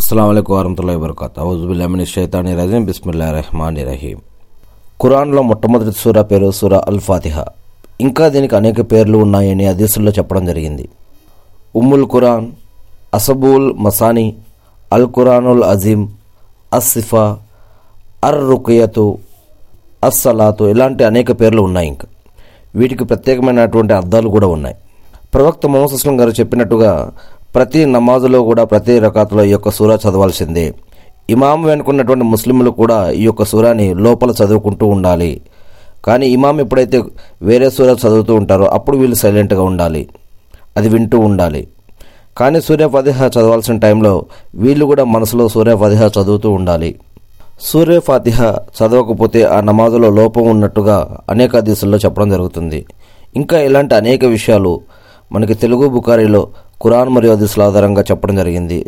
అస్సలం వరహతుల్లా వబర్కాత్. ఔజుబుల్లామిని షైతాని రజీం. బిస్మిల్లా రెహమాన్ రహీం. ఖురాన్లో మొట్టమొదటి సూర పేరు సూర అల్ ఫాతిహా ఇంకా దీనికి అనేక పేర్లు ఉన్నాయని హదీసుల్లో చెప్పడం జరిగింది. ఉమ్ముల్ ఖురాన్ అసబుల్ మసాని అల్ ఖురానుల్ అజీం అస్సిఫా అర్ రుకయతు అస్సలాతు ఇలాంటి అనేక పేర్లు ఉన్నాయి ఇంకా. వీటికి ప్రత్యేకమైనటువంటి అర్థాలు కూడా ఉన్నాయి. ప్రవక్త మొహమ్మద్ గారు చెప్పినట్టుగా ప్రతి నమాజులో కూడా ప్రతి రకాతులో ఈ యొక్క సూరా చదవాల్సిందే. ఇమాం వెనుకున్నటువంటి ముస్లింలు కూడా ఈ యొక్క సూరాని లోపల చదువుకుంటూ ఉండాలి. కానీ ఇమాం ఎప్పుడైతే వేరే సూర చదువుతూ ఉంటారో అప్పుడు వీళ్ళు సైలెంట్గా ఉండాలి. అది వింటూ ఉండాలి. కానీ సూర్య ఫతిహ చదవాల్సిన టైంలో వీళ్ళు కూడా మనసులో సూర్య ఫతిహ చదువుతూ ఉండాలి. సూర్య ఫాతిహ చదవకపోతే ఆ నమాజులో లోపం ఉన్నట్టుగా అనేక దిశల్లో చెప్పడం జరుగుతుంది. ఇంకా ఇలాంటి అనేక విషయాలు మనకి తెలుగు బుకారిలో ఖురాన్ మరియు హదీసుల ఆధారంగా చెప్పడం జరిగింది.